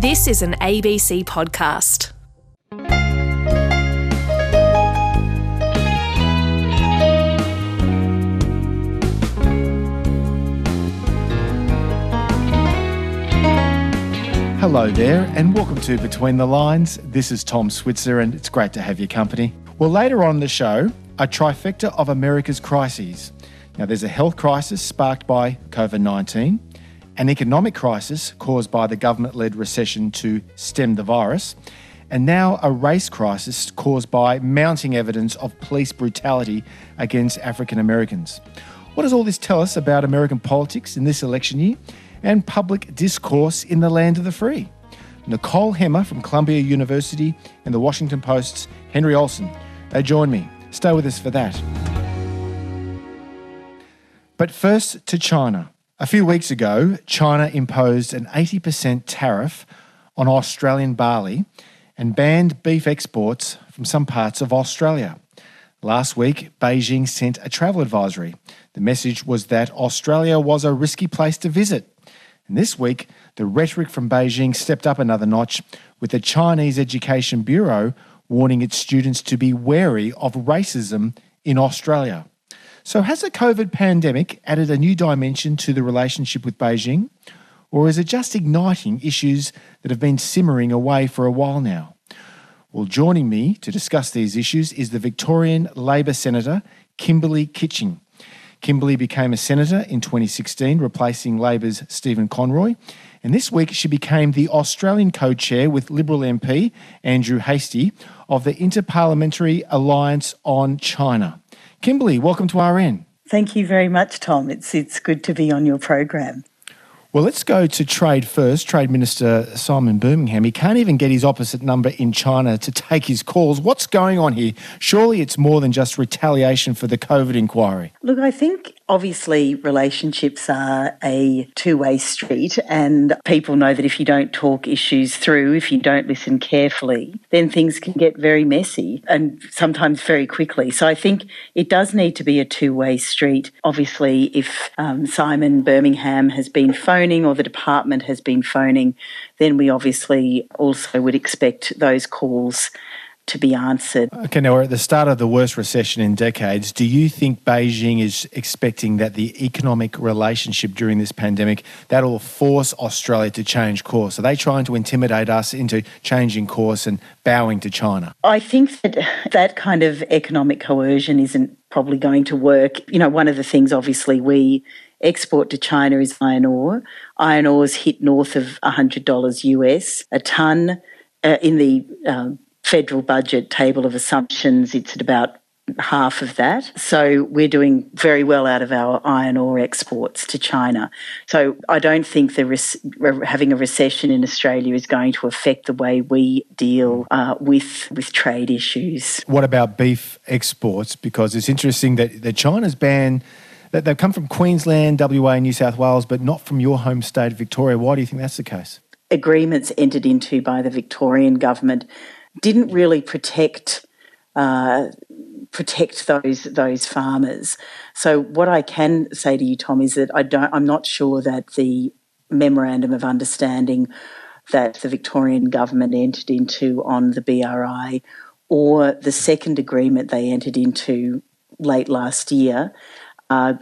This is an ABC podcast. Hello there, and welcome to Between the Lines. This is Tom Switzer, and it's great to have your company. Well, later on in the show, a trifecta of America's crises. Now, there's a health crisis sparked by COVID 19, an economic crisis caused by the government led recession to stem the virus, and now a race crisis caused by mounting evidence of police brutality against African Americans. What does all this tell us about American politics in this election year and public discourse in the land of the free? Nicole Hemmer from Columbia University and the Washington Post's Henry Olsen. They join me. Stay with us for that. But first to China. A few weeks ago, China imposed an 80% tariff on Australian barley and banned beef exports from some parts of Australia. Last week, Beijing sent a travel advisory. The message was that Australia was a risky place to visit. And this week, the rhetoric from Beijing stepped up another notch, with the Chinese Education Bureau warning its students to be wary of racism in Australia. So, has the COVID pandemic added a new dimension to the relationship with Beijing? Or is it just igniting issues that have been simmering away for a while now? Well, joining me to discuss these issues is the Victorian Labor Senator, Kimberley Kitching. Kimberley became a senator in 2016, replacing Labor's Stephen Conroy. And this week, she became the Australian co chair with Liberal MP Andrew Hastie of the Interparliamentary Alliance on China. Kimberley, welcome to RN. Thank you very much, Tom. It's, it's good to be on your program. Well, let's go to trade first. Trade Minister Simon Birmingham. He can't even get his opposite number in China to take his calls. What's going on here? Surely it's more than just retaliation for the COVID inquiry. Look, I think obviously relationships are a two way street, and people know that if you don't talk issues through, if you don't listen carefully, then things can get very messy and sometimes very quickly. So I think it does need to be a two way street. Obviously, if um, Simon Birmingham has been phoning or the department has been phoning, then we obviously also would expect those calls to be answered. Okay, now we're at the start of the worst recession in decades. Do you think Beijing is expecting that the economic relationship during this pandemic that'll force Australia to change course? Are they trying to intimidate us into changing course and bowing to China? I think that that kind of economic coercion isn't probably going to work. You know, one of the things obviously we export to China is iron ore. Iron ore's hit north of $100 US a ton. Uh, in the uh, federal budget table of assumptions, it's at about half of that. So we're doing very well out of our iron ore exports to China. So I don't think the having a recession in Australia is going to affect the way we deal uh, with with trade issues. What about beef exports? Because it's interesting that, that China's ban that they've come from Queensland, WA, New South Wales, but not from your home state, Victoria. Why do you think that's the case? Agreements entered into by the Victorian government didn't really protect uh, protect those those farmers. So what I can say to you, Tom, is that I don't. I'm not sure that the memorandum of understanding that the Victorian government entered into on the BRI, or the second agreement they entered into late last year, are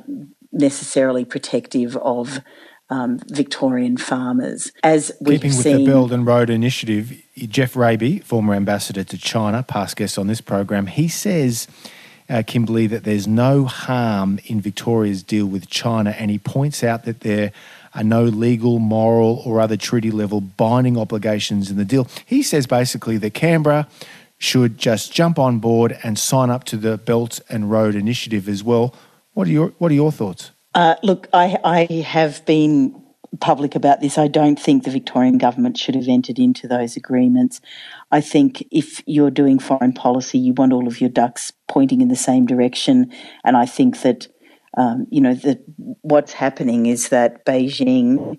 necessarily protective of um, Victorian farmers. As we've Keeping seen, with the Belt and Road Initiative, Geoff Raby, former ambassador to China, past guest on this program, he says. Uh, Kimberley, that there's no harm in Victoria's deal with China, and he points out that there are no legal, moral, or other treaty level binding obligations in the deal. He says basically that Canberra should just jump on board and sign up to the Belt and Road Initiative as well. What are your What are your thoughts? Uh, look, I, I have been public about this. I don't think the Victorian government should have entered into those agreements. I think if you're doing foreign policy, you want all of your ducks pointing in the same direction. And I think that, um, you know, that what's happening is that Beijing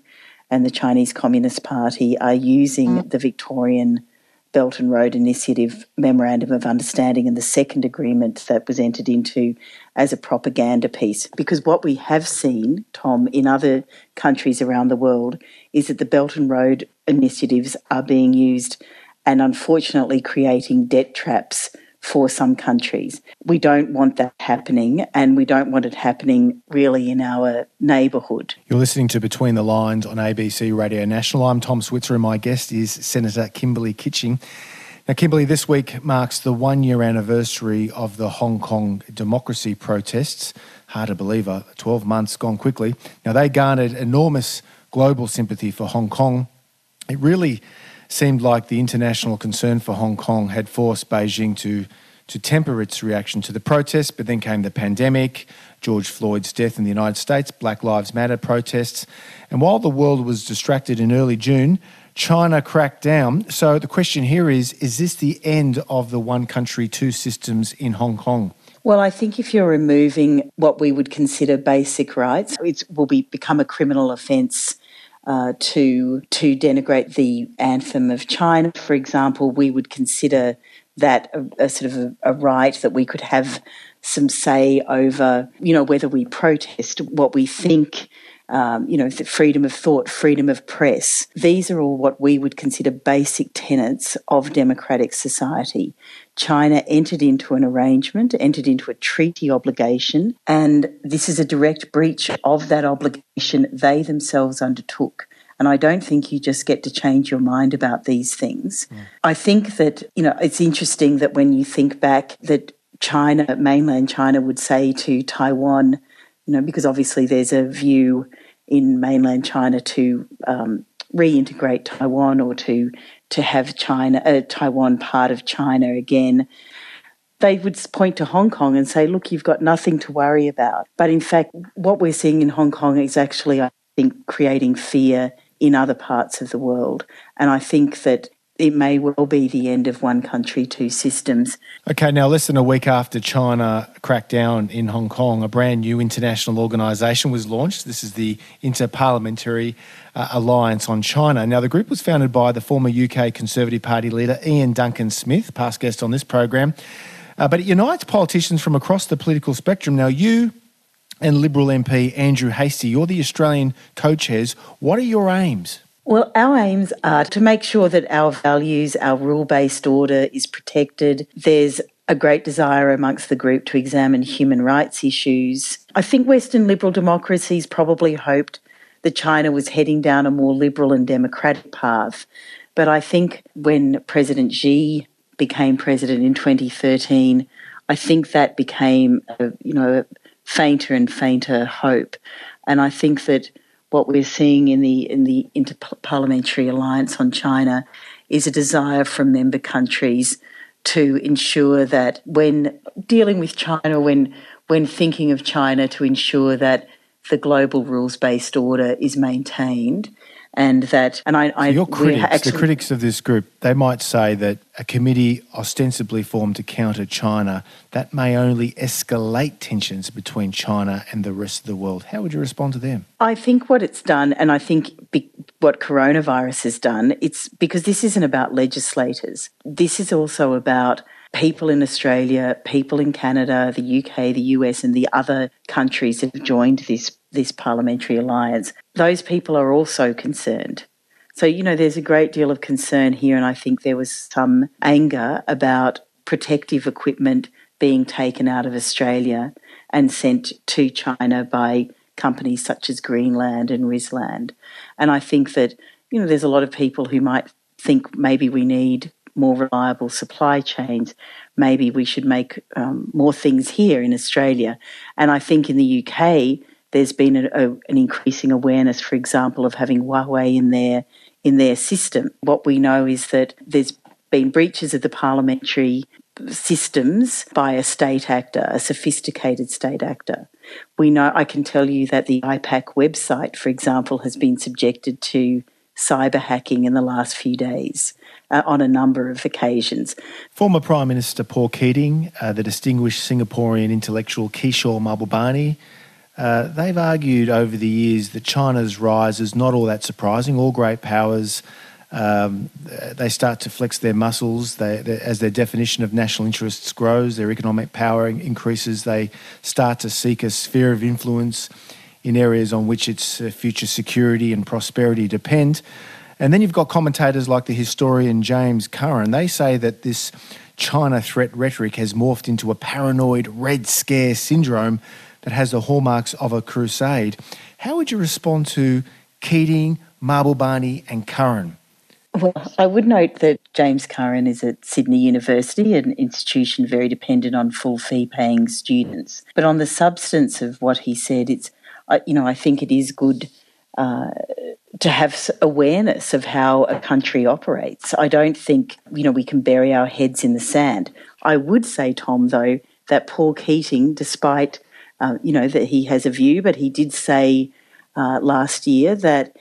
and the Chinese Communist Party are using the Victorian Belt and Road Initiative Memorandum of Understanding and the second agreement that was entered into as a propaganda piece. Because what we have seen, Tom, in other countries around the world is that the Belt and Road initiatives are being used and unfortunately creating debt traps for some countries. We don't want that happening, and we don't want it happening really in our neighbourhood. You're listening to Between the Lines on ABC Radio National. I'm Tom Switzer, and my guest is Senator Kimberley Kitching. Now, Kimberley, this week marks the one year anniversary of the Hong Kong democracy protests. Hard to believe, uh, 12 months gone quickly. Now, they garnered enormous global sympathy for Hong Kong. It really seemed like the international concern for Hong Kong had forced Beijing to, to temper its reaction to the protests, but then came the pandemic, George Floyd's death in the United States, Black Lives Matter protests. And while the world was distracted in early June, China cracked down. So the question here is is this the end of the one country, two systems in Hong Kong? Well, I think if you're removing what we would consider basic rights, it will be, become a criminal offence uh, to to denigrate the anthem of China. For example, we would consider that a, a sort of a, a, right that we could have some say over, you know, whether we protest what we think. Um, you know, the freedom of thought, freedom of press. These are all what we would consider basic tenets of democratic society. China entered into an arrangement, entered into a treaty obligation, and this is a direct breach of that obligation they themselves undertook. And I don't think you just get to change your mind about these things. Mm. I think that, you know, it's interesting that when you think back that China, mainland China, would say to Taiwan, you know, because obviously there's a view in mainland China to um, reintegrate Taiwan or to to have China, uh, Taiwan part of China again, they would point to Hong Kong and say, look, you've got nothing to worry about. But in fact, what we're seeing in Hong Kong is actually, I think, creating fear in other parts of the world. And I think that it may well be the end of one country, two systems. Okay, now less than a week after China cracked down in Hong Kong, a brand new international organisation was launched. This is the Interparliamentary uh, Alliance on China. Now, the group was founded by the former UK Conservative Party leader Ian Duncan Smith, past guest on this program. Uh, but it unites politicians from across the political spectrum. Now, you and Liberal MP Andrew Hastie, you're the Australian co chairs. What are your aims? Well, our aims are to make sure that our values, our rule based order is protected. There's a great desire amongst the group to examine human rights issues. I think Western liberal democracies probably hoped that China was heading down a more liberal and democratic path. But I think when President Xi became president in 2013, I think that became, a, you know, fainter and fainter hope. And I think that what we're seeing in the in the interparliamentary alliance on China is a desire from member countries to ensure that when dealing with China, when when thinking of China, to ensure that the global rules based order is maintained and that and I, I your critics, actually, the critics of this group, they might say that a committee ostensibly formed to counter China that may only escalate tensions between China and the rest of the world. How would you respond to them? I think what it's done, and I think be, what coronavirus has done, it's because this isn't about legislators. This is also about people in Australia, people in Canada, the UK, the US, and the other countries that have joined this this parliamentary alliance, those people are also concerned. So, you know, there's a great deal of concern here, and I think there was some anger about protective equipment being taken out of Australia and sent to China by companies such as Greenland and Risland. And I think that, you know, there's a lot of people who might think maybe we need more reliable supply chains. Maybe we should make um, more things here in Australia. And I think in the UK, there's been a, a, an increasing awareness, for example, of having Huawei in their in their system. What we know is that there's been breaches of the parliamentary systems by a state actor, a sophisticated state actor. We know I can tell you that the IPAC website, for example, has been subjected to cyber hacking in the last few days. Uh, on a number of occasions. Former Prime Minister Paul Keating, uh, the distinguished Singaporean intellectual Kishore Mahbubani, uh, they've argued over the years that China's rise is not all that surprising. All great powers Um, they start to flex their muscles. They, they, as their definition of national interests grows, their economic power increases. They start to seek a sphere of influence in areas on which its uh, future security and prosperity depend. And then you've got commentators like the historian James Curran. They say that this China threat rhetoric has morphed into a paranoid red scare syndrome that has the hallmarks of a crusade. How would you respond to Keating, Mahbubani, and Curran? Well, I would note that James Curran is at Sydney University, an institution very dependent on full fee paying students. But on the substance of what he said, it's, you know, I think it is good uh, to have awareness of how a country operates. I don't think, you know, we can bury our heads in the sand. I would say, Tom, though, that Paul Keating, despite, uh, you know, that he has a view, but he did say uh, last year that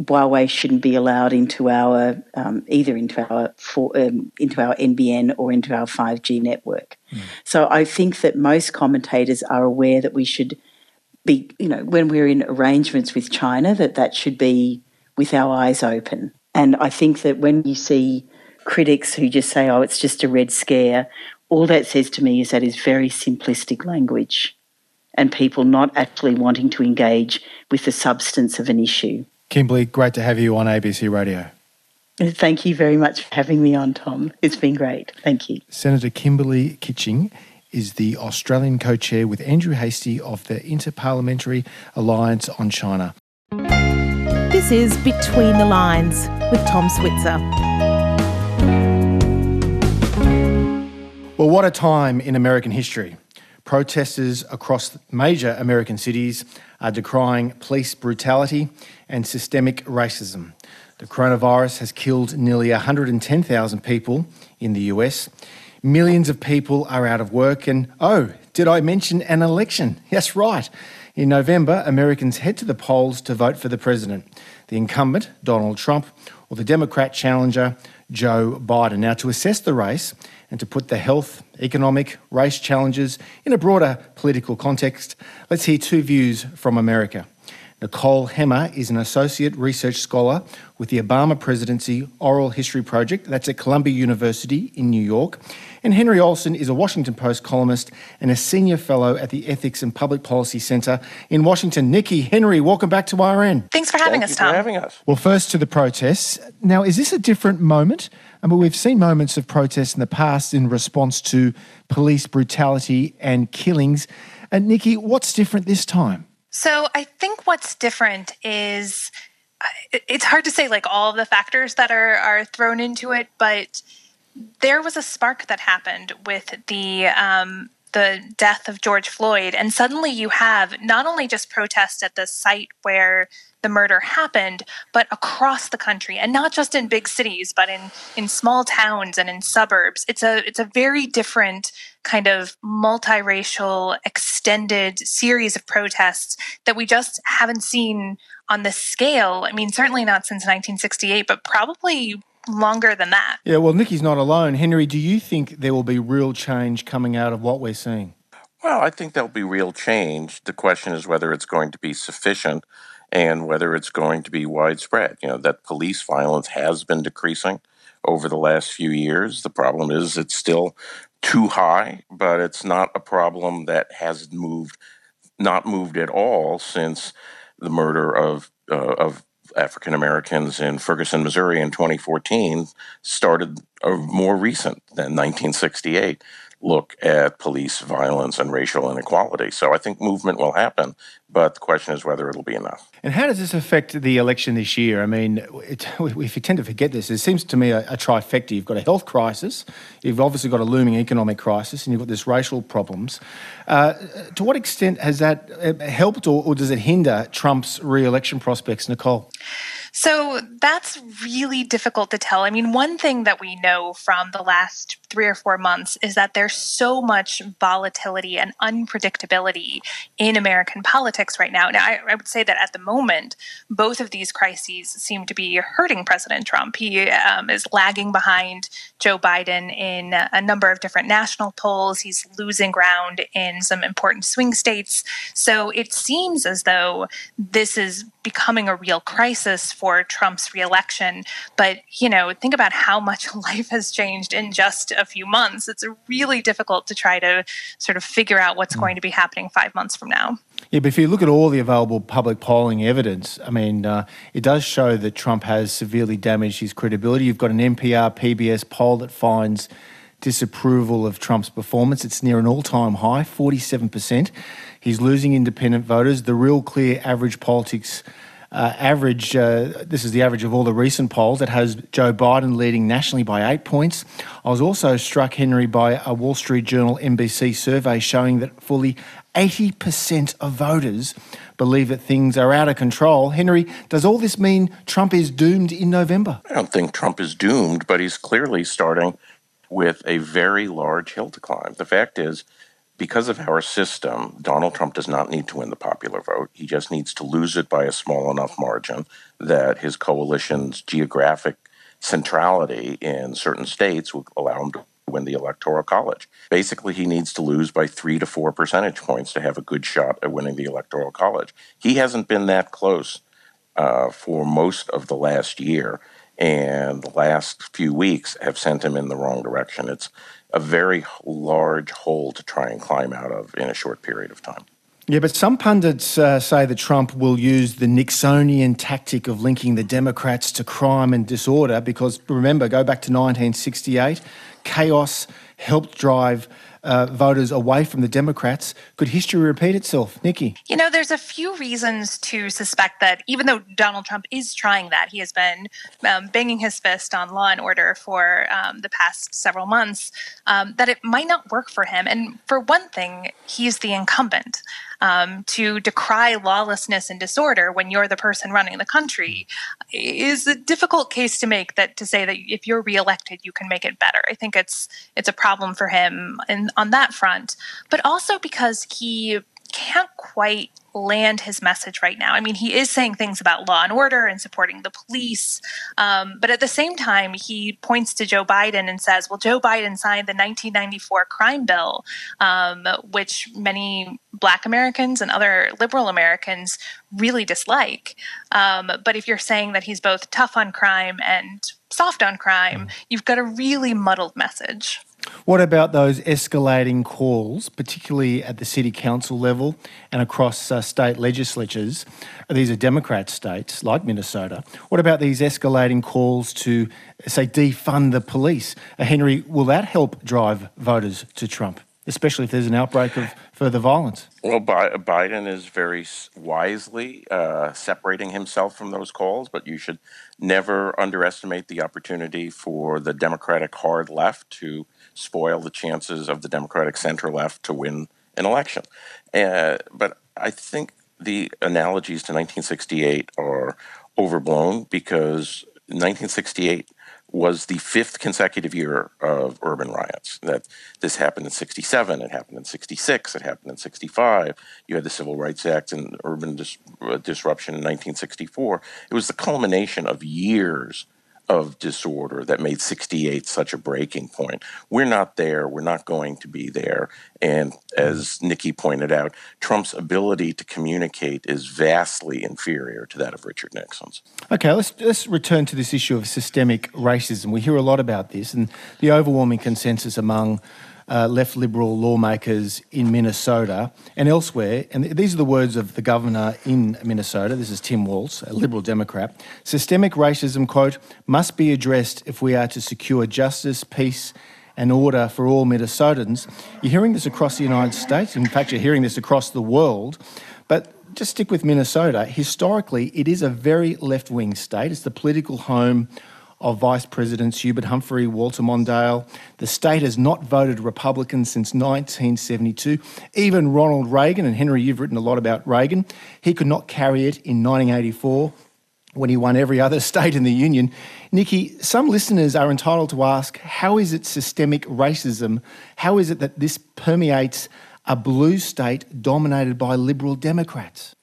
Huawei shouldn't be allowed into our um, either into our for, um, into our NBN or into our 5G network. Mm. So I think that most commentators are aware that we should be, you know, when we're in arrangements with China, that that should be with our eyes open. And I think that when you see critics who just say, "Oh, it's just a red scare," all that says to me is that is very simplistic language, and people not actually wanting to engage with the substance of an issue. Kimberley, great to have you on ABC Radio. Thank you very much for having me on, Tom. It's been great. Thank you. Senator Kimberley Kitching is the Australian co chair with Andrew Hastie of the Interparliamentary Alliance on China. This is Between the Lines with Tom Switzer. Well, what a time in American history. Protesters across major American cities are decrying police brutality and systemic racism. The coronavirus has killed nearly 110,000 people in the US. Millions of people are out of work, and oh, did I mention an election? Yes, right. In November, Americans head to the polls to vote for the president, the incumbent, Donald Trump, or the Democrat challenger, Joe Biden. Now, to assess the race and to put the health, economic, race challenges in a broader political context, let's hear two views from America. Nicole Hemmer is an associate research scholar with the Obama Presidency Oral History Project, that's at Columbia University in New York. And Henry Olsen is a Washington Post columnist and a senior fellow at the Ethics and Public Policy Center in Washington. Nikki, Henry, welcome back to RN. Thanks for having Thank us, Tom. for having us. Well, first to the protests. Now, is this a different moment? I mean, we've seen moments of protests in the past in response to police brutality and killings. And Nikki, what's different this time? So I think what's different is it's hard to say like all the factors that are are thrown into it, but there was a spark that happened with the um, the death of George Floyd, and suddenly you have not only just protests at the site where the murder happened, but across the country, and not just in big cities, but in in small towns and in suburbs. It's a it's a very different kind of multiracial, extended series of protests that we just haven't seen on this scale. I mean, certainly not since 1968, but probably longer than that. Yeah, well, Nikki's not alone. Henry, do you think there will be real change coming out of what we're seeing? Well, I think there'll be real change. The question is whether it's going to be sufficient and whether it's going to be widespread. You know, that police violence has been decreasing over the last few years. The problem is it's still too high, but it's not a problem that has moved, not moved at all since the murder of uh, of African Americans in Ferguson, Missouri in 2014 started uh, more recent than 1968 look at police violence and racial inequality. So I think movement will happen, but the question is whether it'll be enough. And how does this affect the election this year? I mean, it, if you tend to forget this, it seems to me a, a, trifecta. You've got a health crisis, you've obviously got a looming economic crisis, and you've got this racial problems. Uh, to what extent has that uh, helped or, or does it hinder Trump's re election prospects, Nicole? So that's really difficult to tell. I mean, one thing that we know from the last three or four months is that there's so much volatility and unpredictability in American politics right now. Now, I, I would say that at the moment, both of these crises seem to be hurting President Trump. He um, is lagging behind Joe Biden in a number of different national polls. He's losing ground in some important swing states. So it seems as though this is becoming a real crisis for Trump's reelection. But, you know, think about how much life has changed in just a few months. It's really difficult to try to sort of figure out what's mm. going to be happening five months from now. Yeah, but if you look at all the available public polling evidence, I mean, uh, it does show that Trump has severely damaged his credibility. You've got an NPR PBS poll that finds disapproval of Trump's performance. It's near an all time high, 47%. He's losing independent voters. The real clear average politics. Uh, average, uh, this is the average of all the recent polls. It has Joe Biden leading nationally by eight points. I was also struck, Henry, by a Wall Street Journal NBC survey showing that fully 80% of voters believe that things are out of control. Henry, does all this mean Trump is doomed in November? I don't think Trump is doomed, but he's clearly starting with a very large hill to climb. The fact is, because of our system, Donald Trump does not need to win the popular vote. He just needs to lose it by a small enough margin that his coalition's geographic centrality in certain states will allow him to win the electoral college. Basically, he needs to lose by three to four percentage points to have a good shot at winning the electoral college. He hasn't been that close uh, for most of the last year and the last few weeks have sent him in the wrong direction. It's a very large hole to try and climb out of in a short period of time. Yeah, but some pundits uh, say that Trump will use the Nixonian tactic of linking the Democrats to crime and disorder because remember, go back to 1968, chaos helped drive uh, voters away from the Democrats. Could history repeat itself? Nikki? You know, there's a few reasons to suspect that even though Donald Trump is trying that, he has been um, banging his fist on law and order for um, the past several months, um, that it might not work for him. And for one thing, he's the incumbent um, to decry lawlessness and disorder when you're the person running the country is a difficult case to make. That to say that if you're reelected, you can make it better. I think it's it's a problem for him in, on that front, but also because he can't quite land his message right now. I mean, he is saying things about law and order and supporting the police, um, but at the same time, he points to Joe Biden and says, "Well, Joe Biden signed the 1994 crime bill, um, which many Black Americans and other liberal Americans really dislike." Um, but if you're saying that he's both tough on crime and soft on crime, mm. you've got a really muddled message. What about those escalating calls, particularly at the city council level and across uh, state legislatures? These are Democrat states like Minnesota. What about these escalating calls to, say, defund the police? Uh, Henry, will that help drive voters to Trump, especially if there's an outbreak of further violence? Well, Biden is very wisely uh, separating himself from those calls, but you should never underestimate the opportunity for the Democratic hard left to spoil the chances of the Democratic center left to win an election. Uh, but I think the analogies to 1968 are overblown because 1968 was the fifth consecutive year of urban riots. That this happened in 67, it happened in 66, it happened in 65. You had the Civil Rights Act and urban dis- uh, disruption in 1964. It was the culmination of years of disorder that made 68 such a breaking point. We're not there. We're not going to be there. And mm-hmm. as Nikki pointed out, Trump's ability to communicate is vastly inferior to that of Richard Nixon's. Okay, let's, let's return to this issue of systemic racism. We hear a lot about this, and the overwhelming consensus among uh, left liberal lawmakers in Minnesota and elsewhere. And these are the words of the governor in Minnesota. This is Tim Walz, a liberal Democrat. Systemic racism, quote, must be addressed if we are to secure justice, peace, and order for all Minnesotans. You're hearing this across the United States. In fact, you're hearing this across the world. But just stick with Minnesota. Historically, it is a very left wing state. It's the political home of Vice Presidents Hubert Humphrey, Walter Mondale. The state has not voted Republican since 1972. Even Ronald Reagan, and Henry, you've written a lot about Reagan, he could not carry it in 1984 when he won every other state in the union. Nikki, some listeners are entitled to ask how is it systemic racism? How is it that this permeates a blue state dominated by Liberal Democrats?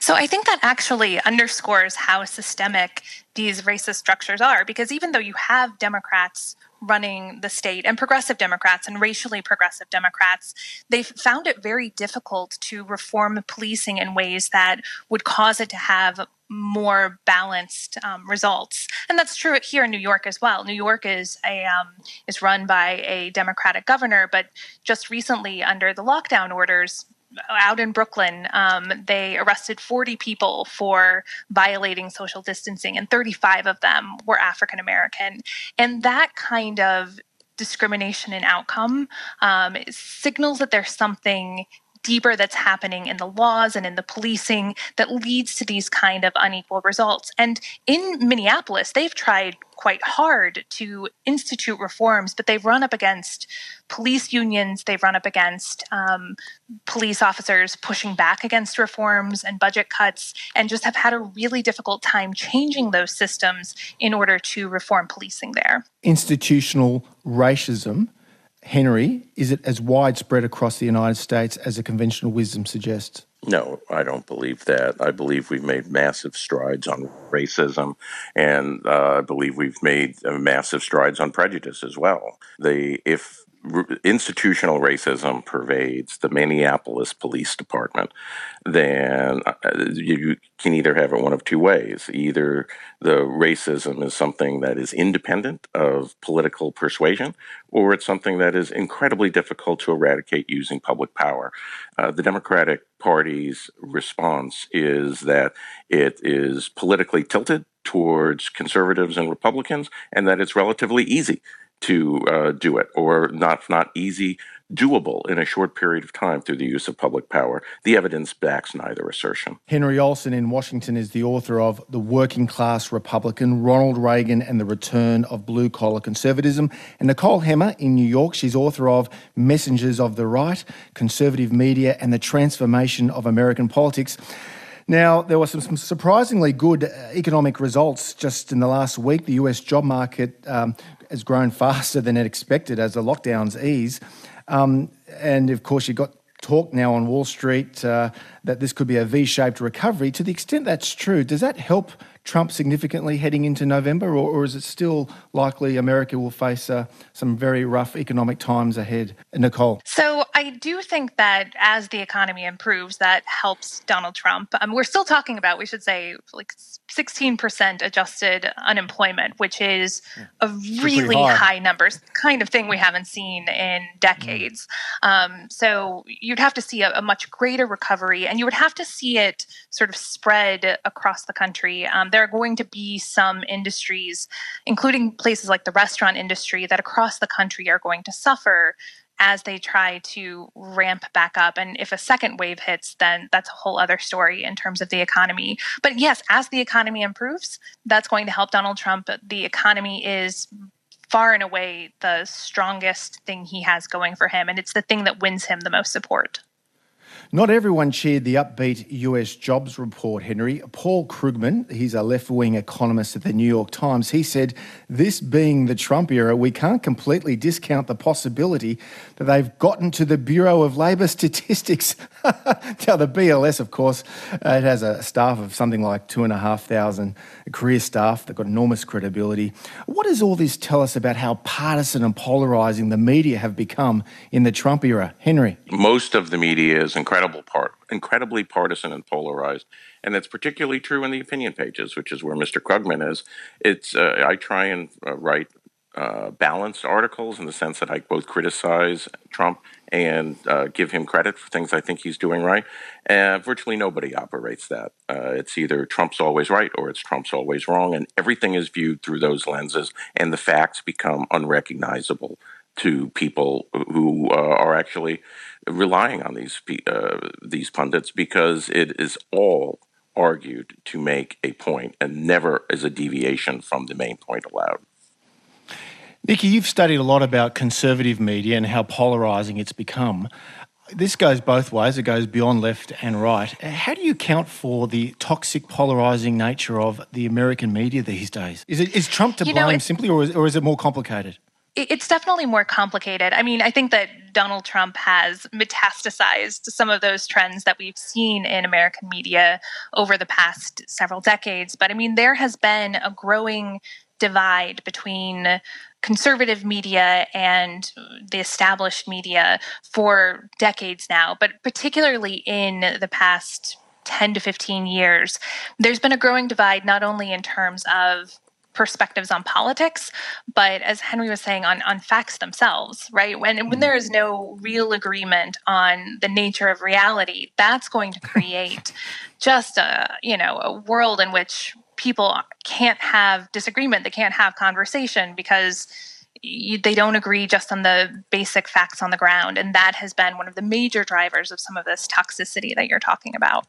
So I think that actually underscores how systemic these racist structures are, because even though you have Democrats running the state and progressive Democrats and racially progressive Democrats, they've found it very difficult to reform policing in ways that would cause it to have more balanced um, results, and that's true here in New York as well. New York is a um, is run by a Democratic governor, but just recently, under the lockdown orders, out in Brooklyn, um, they arrested 40 people for violating social distancing, and 35 of them were African American. And that kind of discrimination in outcome um, signals that there's something deeper that's happening in the laws and in the policing that leads to these kind of unequal results. And in Minneapolis, they've tried quite hard to institute reforms, but they've run up against police unions, they've run up against um, police officers pushing back against reforms and budget cuts, and just have had a really difficult time changing those systems in order to reform policing there. Institutional racism Henry, is it as widespread across the United States as a conventional wisdom suggests? No, I don't believe that. I believe we've made massive strides on racism, and uh, I believe we've made uh, massive strides on prejudice as well. The if institutional racism pervades the Minneapolis Police Department, then uh, you can either have it one of two ways. Either the racism is something that is independent of political persuasion, or it's something that is incredibly difficult to eradicate using public power. Uh, the Democratic Party's response is that it is politically tilted towards conservatives and Republicans, and that it's relatively easy to uh, do it, or not not easy, doable in a short period of time through the use of public power. The evidence backs neither assertion. Henry Olsen in Washington is the author of The Working Class Republican, Ronald Reagan and the Return of Blue Collar Conservatism. And Nicole Hemmer in New York, she's author of Messengers of the Right, Conservative Media and the Transformation of American Politics. Now, there were some, some, surprisingly good uh, economic results just in the last week. The US job market um, has grown faster than it expected as the lockdowns ease. Um, and of course, you've got talk now on Wall Street uh, that this could be a V shaped recovery. To the extent that's true, does that help Trump significantly heading into November, or, or is it still likely America will face uh, some very rough economic times ahead? Nicole. So I do think that as the economy improves, that helps Donald Trump. Um, we're still talking about, we should say, like 16% adjusted unemployment, which is a really high number, kind of thing we haven't seen in decades. Um, so you'd have to see a, a, much greater recovery, and you would have to see it sort of spread across the country. Um, there are going to be some industries, including places like the restaurant industry, that across the country are going to suffer as they try to ramp back up. And if a second wave hits, then that's a whole other story in terms of the economy. But yes, as the economy improves, that's going to help Donald Trump. The economy is far and away the strongest thing he has going for him, and it's the thing that wins him the most support. Not everyone cheered the upbeat US jobs report, Henry. Paul Krugman, he's a left wing economist at the New York Times, he said, This being the Trump era, we can't completely discount the possibility that they've gotten to the Bureau of Labour Statistics. now, the BLS, of course, uh, it has a staff of something like 2,500 career staff. They've got enormous credibility. What does all this tell us about how partisan and polarising the media have become in the Trump era? Henry? Most of the media is incredible part, incredibly partisan and polarized. And that's particularly true in the opinion pages, which is where Mr. Krugman is. It's uh, I try and uh, write uh, balanced articles in the sense that I both criticize Trump and uh, give him credit for things I think he's doing right. And virtually nobody operates that. Uh, it's either Trump's always right or it's Trump's always wrong, and everything is viewed through those lenses, and the facts become unrecognizable to people who uh, are actually relying on these uh, these pundits because it is all argued to make a point and never is a deviation from the main point allowed. Nikki, you've studied a lot about conservative media and how polarising it's become. This goes both ways. It goes beyond left and right. How do you account for the toxic, polarizing nature of the American media these days? Is it is Trump to You know, blame it- simply, or is, or is it more complicated? It- it's definitely more complicated. I mean, I think that Donald Trump has metastasized some of those trends that we've seen in American media over the past several decades. But I mean, there has been a growing divide between conservative media and the established media for decades now, but particularly in the past 10 to 15 years, there's been a growing divide not only in terms of perspectives on politics, but as Henry was saying, on, on facts themselves, right? When when there mm. is no real agreement on the nature of reality, that's going to create just a you know a world in which people can't have disagreement, they can't have conversation because you, they don't agree just on the basic facts on the ground, and that has been one of the major drivers of some of this toxicity that you're talking about.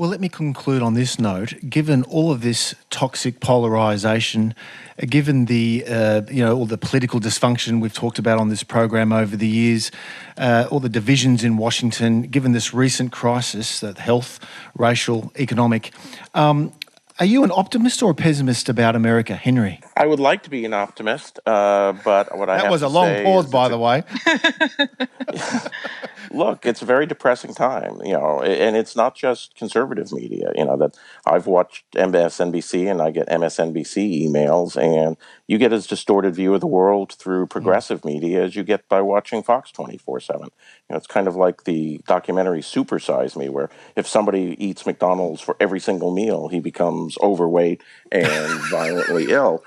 Well, let me conclude on this note. Given all of this toxic polarisation, uh, given the uh, you know all the political dysfunction we've talked about on this program over the years, uh, all the divisions in Washington, given this recent crisis, that health, racial, economic, um, are you an optimist or a pessimist about America, Henry? I would like to be an optimist, uh, but what I That was a to long pause, by the way. look, it's a very depressing time, you know, and it's not just conservative media. You know that I've watched MSNBC and I get MSNBC emails, and you get as distorted view of the world through mm-hmm. progressive media as you get by watching Fox twenty four seven. You know, it's kind of like the documentary Supersize Me, where if somebody eats McDonald's for every single meal, he becomes overweight and violently ill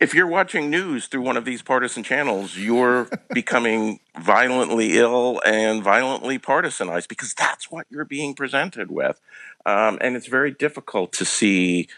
if you're watching news through one of these partisan channels, you're becoming violently ill and violently partisanized because that's what you're being presented with. Um, and it's very difficult to see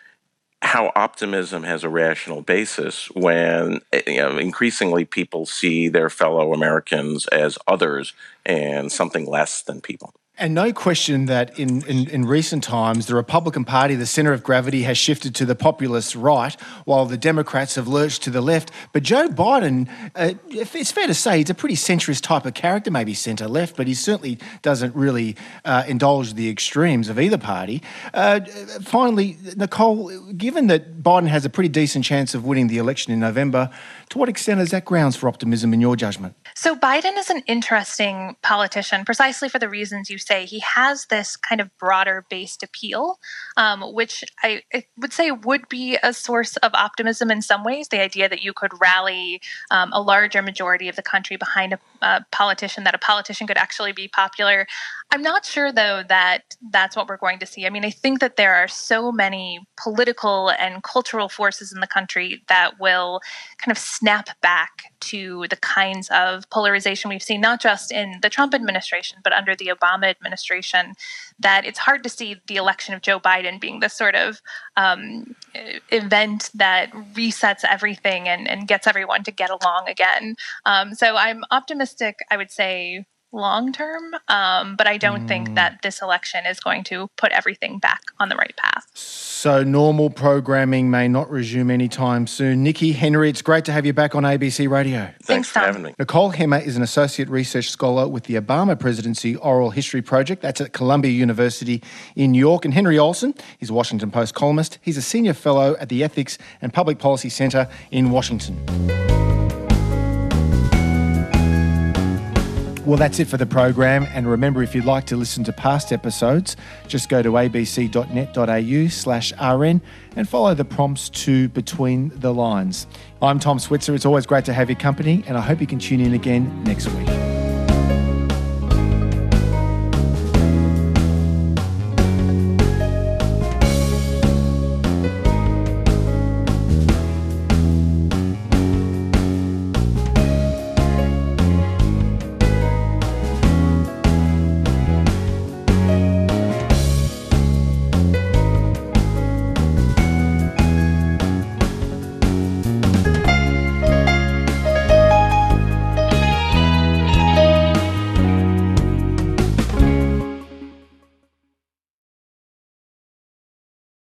how optimism has a rational basis when eh, you know, increasingly people see their fellow Americans as others and something less than people. And no question that in, in, in recent times, the Republican Party, the centre of gravity, has shifted to the populist right, while the Democrats have lurched to the left. But Joe Biden, uh, it's fair to say, he's a pretty centrist type of character, maybe centre left, but he certainly doesn't really uh, indulge the extremes of either party. Uh, finally, Nicole, given that Biden has a pretty decent chance of winning the election in November, to what extent is that grounds for optimism in your judgment? So Biden is an interesting politician, precisely for the reasons you say. He has this kind of broader based appeal, um, which I, I would say would be a source of optimism in some ways. The idea that you could rally um, a larger majority of the country behind a, a politician, that a politician could actually be popular. I'm not sure, though, that that's what we're going to see. I mean, I think that there are so many political and cultural forces in the country that will kind of snap back to the kinds of polarization we've seen, not just in the Trump administration, but under the Obama administration, that it's hard to see the election of Joe Biden being this sort of um, event that resets everything and, and gets everyone to get along again. Um, so I'm optimistic, I would say, long term, um, but I don't think that this election is going to put everything back on the right path. So, normal programming may not resume anytime soon. Nikki, Henry, it's great to have you back on ABC Radio. Thanks, Thanks, for Tom. having me. Nicole Hemmer is an associate research scholar with the Obama Presidency Oral History Project. That's at Columbia University in New York. And Henry Olsen, is a Washington Post columnist. He's a senior fellow at the Ethics and Public Policy Center in Washington. Well, that's it for the program. And remember, if you'd like to listen to past episodes, just go to abc.net.au slash rn and follow the prompts to Between the Lines. I'm Tom Switzer. It's always great to have your company, and I hope you can tune in again next week.